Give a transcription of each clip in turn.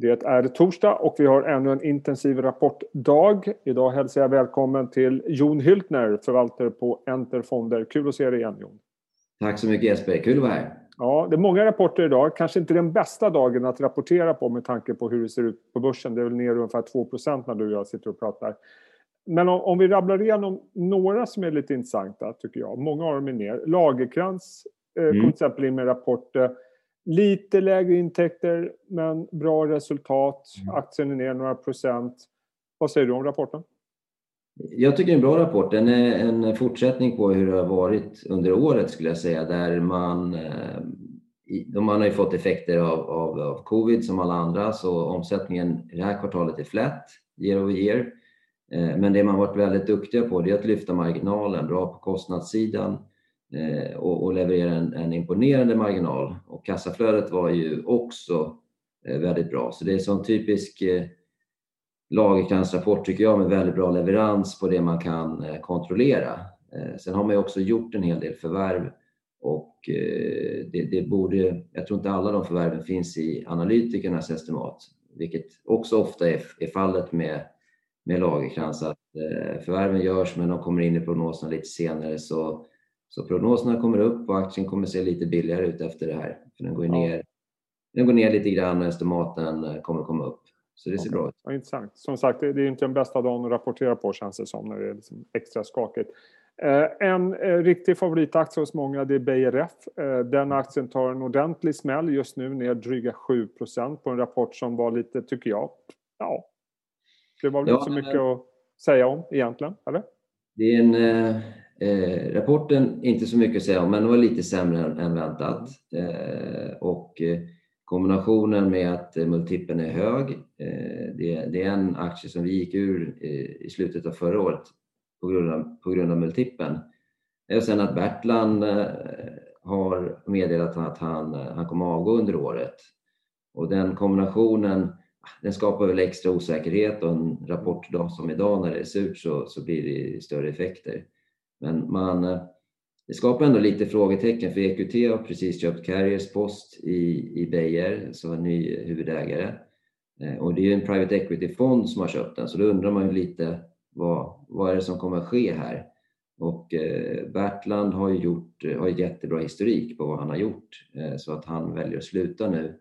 Det är torsdag och vi har ännu en intensiv rapportdag. Idag hälsar jag välkommen till Jon Hyltner, förvaltare på Enter Fonder. Kul att se dig igen Jon. Tack så mycket Jesper, kul att vara här. Ja, det är många rapporter idag. Kanske inte den bästa dagen att rapportera på med tanke på hur det ser ut på börsen. Det är väl ner ungefär 2% när du och jag sitter och pratar. Men om, om vi rabblar igenom några som är lite intressanta tycker jag. Många av dem är ner. Lagerkrans eh, mm. kom till exempel in med rapport. Eh, Lite lägre intäkter men bra resultat. Mm. Aktien är ner några procent. Vad säger du om rapporten? Jag tycker det är en bra rapport. Den är en fortsättning på hur det har varit under året skulle jag säga. Där man, eh, man har ju fått effekter av, av, av covid som alla andra så omsättningen i det här kvartalet är flat year over year. Eh, men det man varit väldigt duktiga på det är att lyfta marginalen bra på kostnadssidan Eh, och, och leverera en, en, imponerande marginal. Och kassaflödet var ju också eh, väldigt bra. Så det är en sån typisk eh, lagerkransrapport tycker jag med väldigt bra leverans på det man kan eh, kontrollera. Eh, sen har man ju också gjort en hel del förvärv och det, det, borde, jag tror inte alla de förvärven finns i analytikernas estimat, vilket också ofta är, är fallet med, med Lagercrantz, att förvärven görs men de kommer in i prognoserna lite senare så så prognoserna kommer upp och aktien kommer se lite billigare ut efter det här. För den går, ja. ner, den går ner lite grann och estimaten eh, kommer komma upp. Så det ser okay. bra ut. Ja, intressant. Som sagt, det är inte den bästa dagen att rapportera på känns det som när det är liksom extra skakigt. Eh, en eh, riktig favoritaktie hos många det är BRF. Den aktien tar en ordentlig smäll just nu ner dryga 7% på en rapport som var lite, tycker jag, ja, det var väl ja, inte så mycket att säga om egentligen, eller? Det är en Eh, rapporten, inte så mycket att säga om, men den var lite sämre än, än väntat. Eh, och eh, kombinationen med att eh, multipeln är hög, eh, det, det, är en aktie som vi gick ur eh, i slutet av förra året på grund av, på grund av multipeln. Och eh, sen att Bertland har meddelat att han, han kommer avgå under året. Och den kombinationen den skapar väl extra osäkerhet och en rapportdag som idag när det är surt så, så blir det större effekter. Men man, eh, det skapar ändå lite frågetecken för EQT har precis köpt Carriers Post i, i Beijer som en ny huvudägare. Eh, och det är ju en private equity-fond som har köpt den så då undrar man ju lite vad, vad är det som kommer att ske här? Och eh, Bertland har ju gjort, eh, har jättebra historik på vad han har gjort så att han väljer att sluta nu.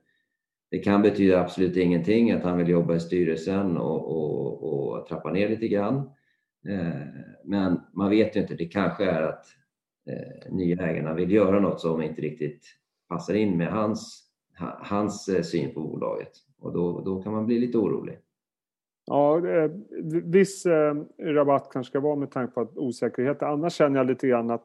Det kan betyda absolut ingenting att han vill jobba i styrelsen och, och, och trappa ner lite grann. Eh, men man vet ju inte, det kanske är att eh, nya ägarna vill göra något som inte riktigt passar in med hans, hans eh, syn på bolaget och då, då kan man bli lite orolig. Ja, viss rabatt kanske ska vara med tanke på att osäkerhet. Annars känner jag lite grann att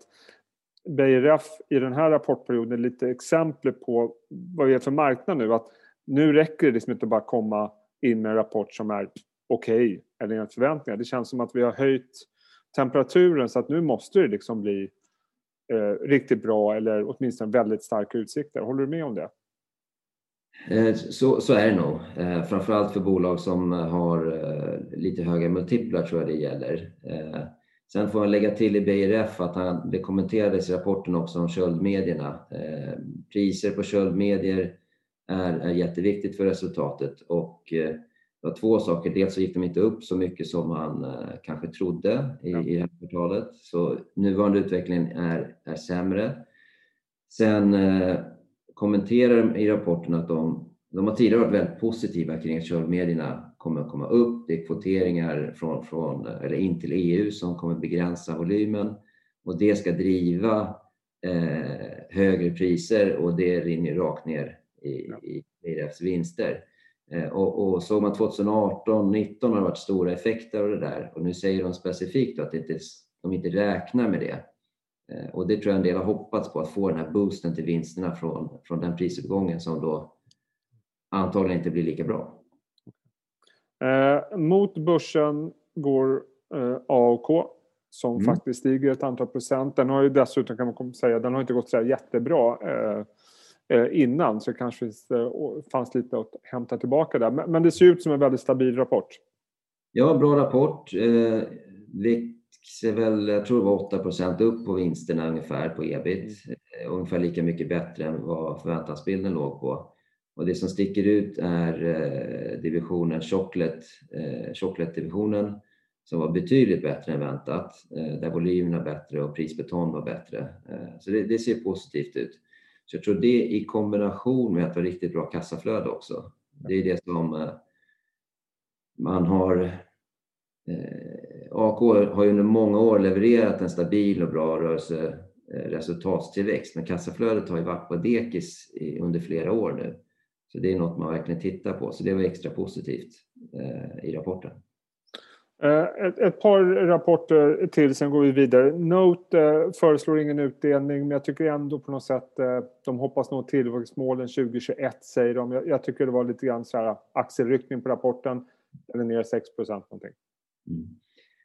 Beijer i den här rapportperioden är lite exempel på vad vi är för marknad nu. Att nu räcker det liksom inte bara komma in med en rapport som är okej okay, eller enligt förväntningar. Det känns som att vi har höjt temperaturen så att nu måste det liksom bli eh, riktigt bra eller åtminstone väldigt starka utsikter. Håller du med om det? Eh, så, så är det nog. Eh, framförallt för bolag som eh, har lite höga multiplar tror jag det gäller. Sen får jag lägga till i BRF att han, det kommenterades i rapporten också om köldmedierna. Priser på köldmedier är, är jätteviktigt för resultatet och det var två saker. Dels så gick de inte upp så mycket som man eh, kanske trodde i, ja. i det här kvartalet. Så nuvarande utveckling är, är sämre. Sen eh, kommenterar de i rapporten att de, de har tidigare varit väldigt positiva kring att köldmedierna kommer att komma upp. Det är kvoteringar från, från, eller in till EU som kommer begränsa volymen och det ska driva eh, högre priser och det rinner rakt ner i, ja. i deras vinster. Eh, och, och såg man 2018, 2019 har det varit stora effekter av det där och nu säger de specifikt att inte, de inte räknar med det. Eh, och det tror jag en del har hoppats på, att få den här boosten till vinsterna från, från den prisuppgången som då antagligen inte blir lika bra. Eh, mot börsen går eh, AOK som mm. faktiskt stiger ett antal procent. Den har ju dessutom kan man säga, den har inte gått så jättebra. Eh, innan så kanske det fanns lite att hämta tillbaka där. Men det ser ut som en väldigt stabil rapport. Ja, bra rapport. Eh, växer väl, jag tror det var 8% upp på vinsterna ungefär på ebit. Mm. Eh, ungefär lika mycket bättre än vad förväntansbilden låg på. Och det som sticker ut är eh, divisionen chocolate, eh, chocolate-divisionen som var betydligt bättre än väntat, eh, där volymerna bättre och prisbeton var bättre. Så det, det, ser positivt ut. Så jag tror det i kombination med att ha riktigt bra kassaflöde också. Det är det som eh, man har eh, AK har ju under många år levererat en stabil och bra rörelse eh, resultatstillväxt men kassaflödet har ju varit på dekis under flera år nu. Så det är något man verkligen tittar på, så det var extra positivt eh, i rapporten. Eh, ett, ett, par rapporter till, sen går vi vidare. Note eh, föreslår ingen utdelning, men jag tycker ändå på något sätt eh, de hoppas nå tillväxtmålen 2021, säger de. Jag, jag, tycker det var lite grann så här axelryckning på rapporten. Den är ner 6 procent någonting. Mm.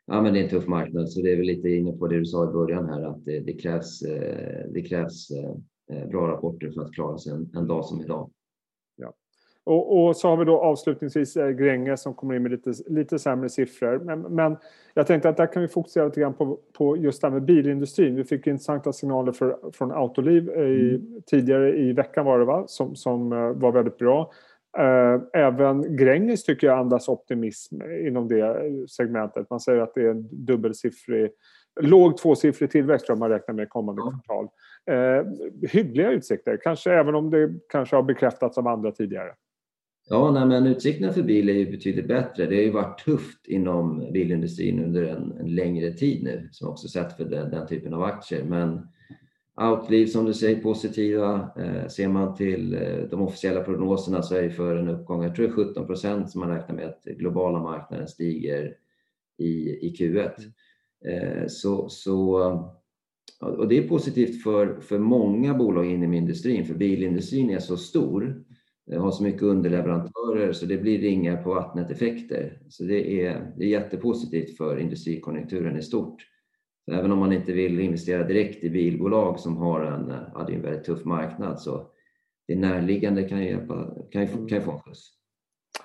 Ja, men det är en tuff marknad, så det är väl lite inne på det du sa i början här, att det, det krävs, det krävs bra rapporter för att klara sig en, en dag som idag. Och, och, så har vi då avslutningsvis eh, Gränge som kommer in med lite, lite sämre siffror. Men, men, jag tänkte att där kan vi fokusera lite grann på, på just det här med bilindustrin. Vi fick intressanta signaler för, från Autoliv i, mm. tidigare i veckan var det va? Som, som eh, var väldigt bra. Eh, även Gränges tycker jag andas optimism inom det segmentet. Man säger att det är en dubbelsiffrig, låg tvåsiffrig tillväxt jag man räknar med kommande ja. kvartal. hyggliga utsikter, kanske även om det kanske har bekräftats av andra tidigare. Ja, nej, men utsikterna för bil är ju betydligt bättre. Det har ju varit tufft inom bilindustrin under en, en längre tid nu, som också sett för den, den, typen av aktier. Men Outliv som du säger positiva. Eh, ser man till eh, de officiella prognoserna så är det för en uppgång, jag tror det är 17 procent som man räknar med att globala marknaden stiger i, i Q1. Eh, så, så, och det är positivt för, för många bolag inom industrin, för bilindustrin är så stor Eh, har så mycket underleverantörer så det blir ringar på vattnet-effekter. Så det är, det är jättepositivt för industrikonjunkturen i stort. Så även om man inte vill investera direkt i bilbolag som har en, ja, en väldigt tuff marknad så det närliggande kan ju, hjälpa, kan ju, kan ju få en skjuts.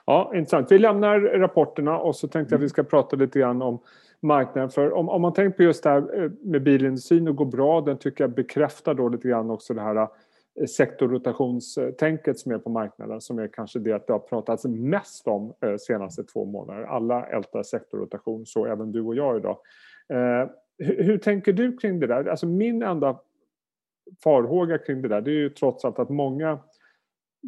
Ja, intressant. Vi lämnar rapporterna och så tänkte jag att vi ska prata lite grann om marknaden. För om, om man tänker på just det här eh, med bilindustrin och går bra, den tycker jag bekräftar då lite grann också det här sektorrotationstänket som är på marknaden som är kanske det att det har pratats mest om de senaste två månaderna. Alla ältar sektorrotation, så även du och jag idag. Eh, hur, hur, tänker du kring det där? Alltså min enda farhåga kring det där det är ju trots allt att många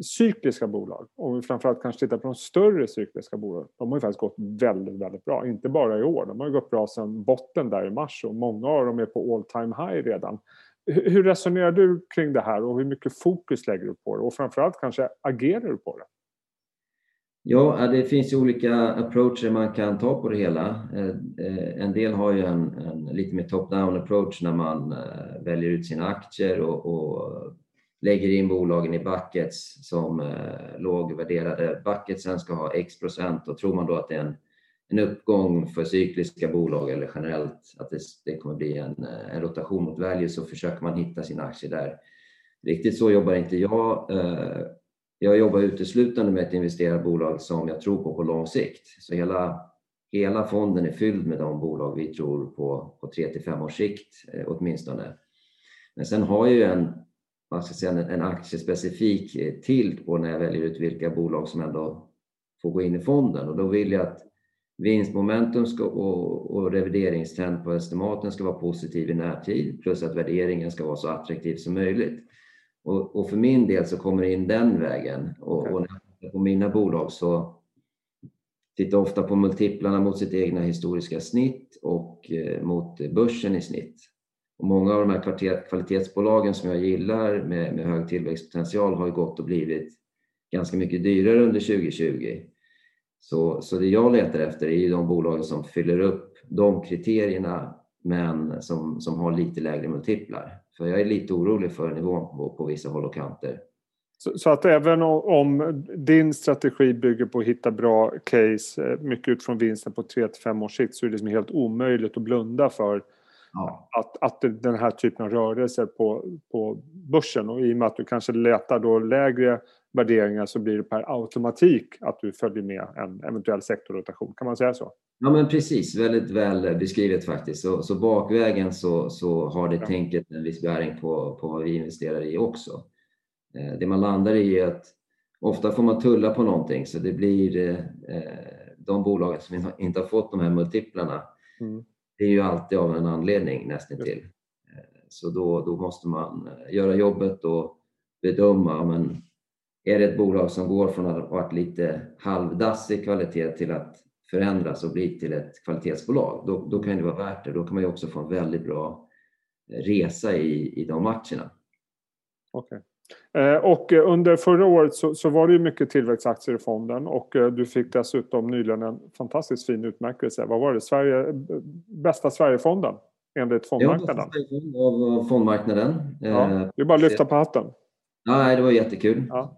cykliska bolag, om vi framförallt kanske tittar på de större cykliska bolagen, de har ju faktiskt gått väldigt, väldigt bra. Inte bara i år, de har ju gått bra sedan botten där i mars och många av dem är på all time high redan. Hur resonerar du kring det här och hur mycket fokus lägger du på det? Och framförallt kanske agerar du på det? Ja, det finns ju olika approacher man kan ta på det hela. Eh, eh, en del har ju en, en lite mer top-down approach när man eh, väljer ut sina aktier och, och lägger in bolagen i buckets som lågvärderade bucketsen ska ha x procent och tror man då att det är en en uppgång för cykliska bolag eller generellt att det, det kommer bli en, eh, en, rotation mot value så försöker man hitta sina aktier där. Riktigt så jobbar inte jag. Eh, jag jobbar uteslutande med ett investerarbolag bolag som jag tror på på lång sikt. Så hela, hela fonden är fylld med de bolag vi tror på på 3 till 5 års sikt eh, åtminstone. Men sen har jag ju en, vad ska jag säga, en aktiespecifik tilt på när jag väljer ut vilka bolag som ändå får gå in i fonden och då vill jag att Vinstmomentum ska, och, och revideringstrend på estimaten ska vara positiv i närtid plus att värderingen ska vara så attraktiv som möjligt. Och, och för min del så kommer det in den vägen och, och när jag på mina bolag så tittar ofta på multiplarna mot sitt egna historiska snitt och eh, mot börsen i snitt. Och många av de här kvalitetsbolagen som jag gillar med, med hög tillväxtpotential har ju gått och blivit ganska mycket dyrare under 2020. Så, så det jag letar efter är ju de bolagen som fyller upp de kriterierna men som, som har lite lägre multiplar. För jag är lite orolig för nivån på, på vissa håll och kanter. Så, så, att även om din strategi bygger på att hitta bra case, eh, mycket utifrån vinsten på 3-5 års sikt, så är det liksom helt omöjligt att blunda för ja. att, att den här typen av rörelser på, på börsen och i och med att du kanske letar då lägre värderingar så blir det per automatik att du följer med en eventuell sektorrotation. Kan man säga så? Ja men precis, väldigt väl beskrivet faktiskt. Så, så bakvägen så, så har det ja. tänket en viss bäring på, på vad vi investerar i också. Eh, det man landar i är att ofta får man tulla på någonting så det blir eh, de bolagen som inte har fått de här multiplarna. Mm. Det är ju alltid av en anledning nästan till. Så då, då måste man göra jobbet och bedöma men är det ett bolag som går från att ha varit lite halvdassig kvalitet till att förändras och bli till ett kvalitetsbolag, då, då kan det vara värt det. Då kan man ju också få en väldigt bra resa i, i de matcherna. Okay. Eh, och under förra året så, så, var det ju mycket tillväxtaktier i fonden och eh, du fick dessutom nyligen en fantastiskt fin utmärkelse. Vad var det? Sverige, bästa Sverigefonden enligt fondmarknaden? Ja, av fondmarknaden. Ja, det är bara att lyfta på hatten. Ja, det var jättekul. Ja.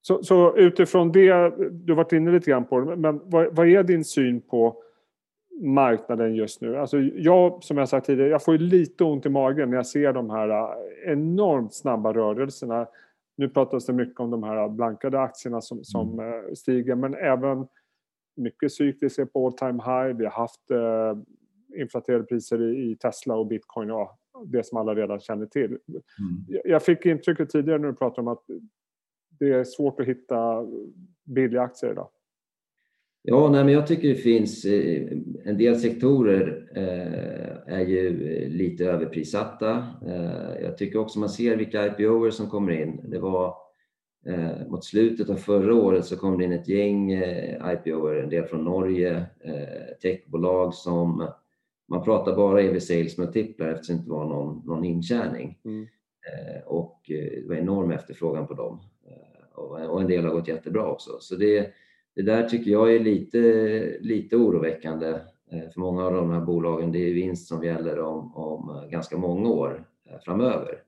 Så, så, utifrån det, du har varit inne lite grann på det, men vad, vad, är din syn på marknaden just nu? Alltså jag, som jag sagt tidigare, jag får lite ont i magen när jag ser de här äh, enormt snabba rörelserna. Nu pratas det mycket om de här blankade aktierna som, som mm. Stiger, men även mycket cykliska på all time high. Vi har haft eh, inflaterade priser i, i Tesla och bitcoin och det som alla redan känner till. Mm. Jag fick intrycket tidigare när du pratade om att det är svårt att hitta billiga aktier idag. Ja, nej, men jag tycker det finns eh, en del sektorer eh, är ju eh, lite överprissatta. Jag tycker också man ser vilka IPOer som kommer in. Det var mot slutet av förra året så kom det in ett gäng IPOer, en del från Norge, techbolag som man pratar bara EV sales multiplar eftersom det inte var någon, någon intjäning. Mm. Och det var enorm efterfrågan på dem. Och en del har gått jättebra också. Så det det där tycker jag är lite, lite oroväckande eh, för många av de här bolagen. Det är vinst som gäller om, om ganska många år eh, framöver.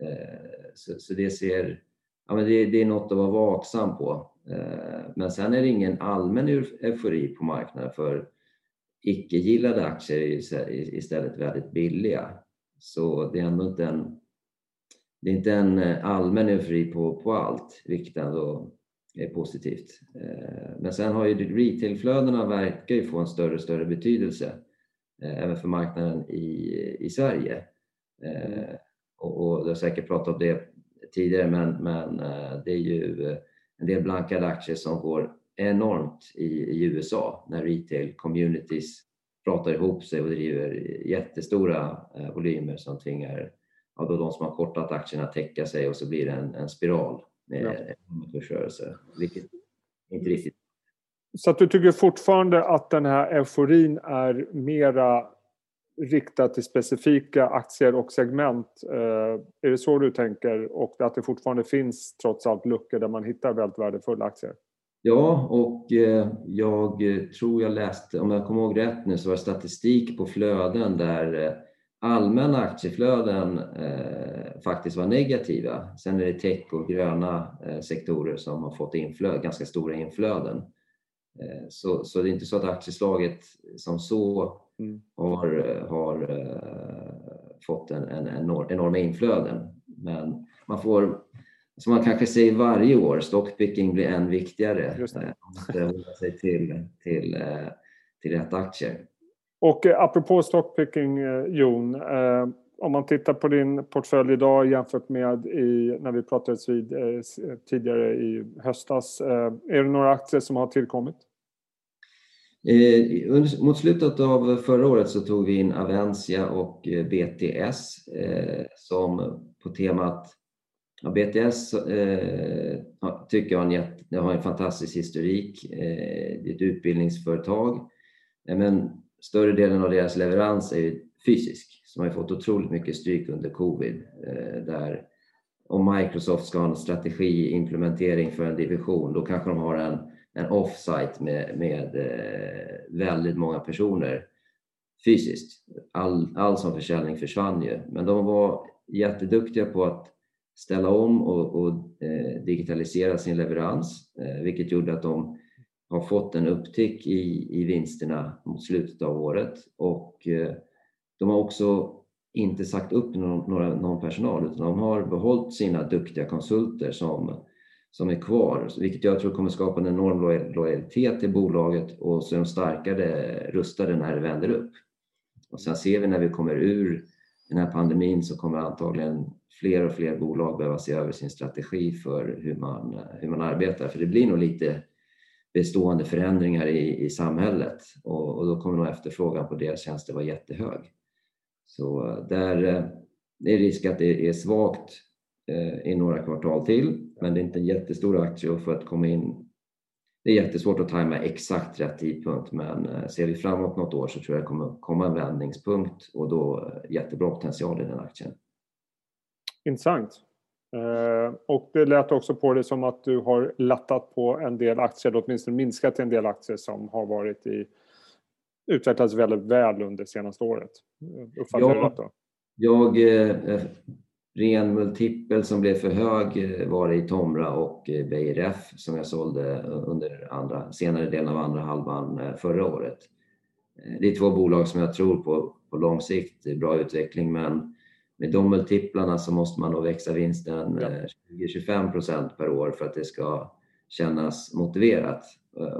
Eh, så, så det, ser, ja, men det, det, är något att vara vaksam på. Men sen är det ingen allmän eufori på marknaden för icke-gillade aktier är istället väldigt billiga. Så det är ändå inte en, det är inte en eh, allmän eufori på, på allt, vilket ändå är positivt. Eh, men sen har ju retailflödena verkar ju få en större och större betydelse eh, även för marknaden i, i Sverige. Och, och du har säkert pratat om det tidigare men, men det är ju en del blankade aktier som går enormt i, i USA när retail communities pratar ihop sig och driver jättestora volymer som tvingar ja, då de som har kortat aktierna täcka sig och så blir det en, en spiral med motorsrörelse, vilket inte riktigt... Så att du tycker fortfarande att den här euforin är mera riktad till specifika aktier och segment. Eh, är det så du tänker? Och att det fortfarande finns trots allt luckor där man hittar väldigt värdefulla aktier? Ja, och eh, jag tror jag läste, om jag kommer ihåg rätt nu, så var det statistik på flöden där eh, allmänna aktieflöden eh, faktiskt var negativa. Sen är det tech och gröna sektorer som har fått inflöd, ganska stora inflöden. Så, så det är inte så att aktieslaget som så mm. har, har fått en, en, enorm, enorma inflöden. Men man får, som man kanske säger varje år, stockpicking blir än viktigare. Just det. Eh, man måste hålla sig till, till, eh, till rätt aktier. Och eh, apropå stockpicking, Jon. Om man tittar på din portfölj idag jämfört med i, när vi pratades vid tidigare i höstas. Är det några aktier som har tillkommit? Eh, mot slutet av förra året så tog vi in Avencia och BTS som på temat Ja, BTS eh, tycker jag har en, har en fantastisk historik. Eh, det är ett utbildningsföretag. Men större delen av deras leverans är fysisk, som har fått otroligt mycket stryk under covid. Eh, där om Microsoft ska ha en strategiimplementering för en division, då kanske de har en, en offsite med, med eh, väldigt många personer fysiskt. All, all som försäljning försvann ju, men de var jätteduktiga på att ställa om och, och eh, digitalisera sin leverans, eh, vilket gjorde att de har fått en upptick i, i vinsterna mot slutet av året och eh, de har också inte sagt upp någon, några, någon personal utan de har behållit sina duktiga konsulter som, som är kvar, vilket jag tror kommer skapa en enorm lojalitet till bolaget och så är de starkare rustade när det vänder upp. Och sen ser vi när vi kommer ur den här pandemin så kommer antagligen fler och fler bolag behöva se över sin strategi för hur man, hur man arbetar. För det blir nog lite bestående förändringar i, i samhället och, och då kommer nog efterfrågan på deras tjänster vara jättehög. Så där eh, det är risk att det är svagt eh, i några kvartal till, men det är inte en jättestor aktie och för att komma in det är jättesvårt att tajma exakt rätt tidpunkt men ser vi framåt något år så tror jag det kommer komma en vändningspunkt och då jättebra potential i den aktien. Intressant. Och det lät också på det som att du har lattat på en del aktier, eller åtminstone minskat en del aktier som har varit i utvecklats väldigt väl under senaste året. Uppfattar ja, rätt då? Jag, eh, ren multipel som blev för hög eh, var det i Tomra och eh, BRF som jag sålde under andra, senare delen av andra halvan eh, förra året. Det är två bolag som jag tror på på lång sikt, bra utveckling men med de multiplarna så måste man nog växa vinsten ja. 20-25 procent per år för att det ska kännas motiverat.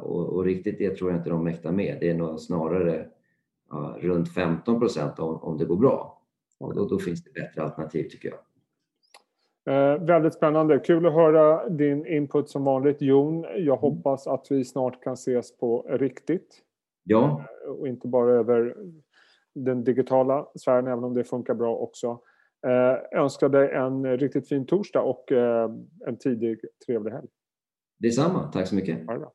Och, och, riktigt det tror jag inte de mäktar med. Det är nog snarare ja, runt 15 procent om, om det går bra. Och då, då finns det bättre alternativ tycker jag. Eh, väldigt spännande. Kul att höra din input som vanligt Jon. Jag mm. hoppas att vi snart kan ses på riktigt. Ja. Eh, och inte bara över den digitala sfären, även om det funkar bra också. Eh, önskar dig en riktigt fin torsdag och eh, en tidig trevlig helg. Detsamma. Tack så mycket. Ha det bra.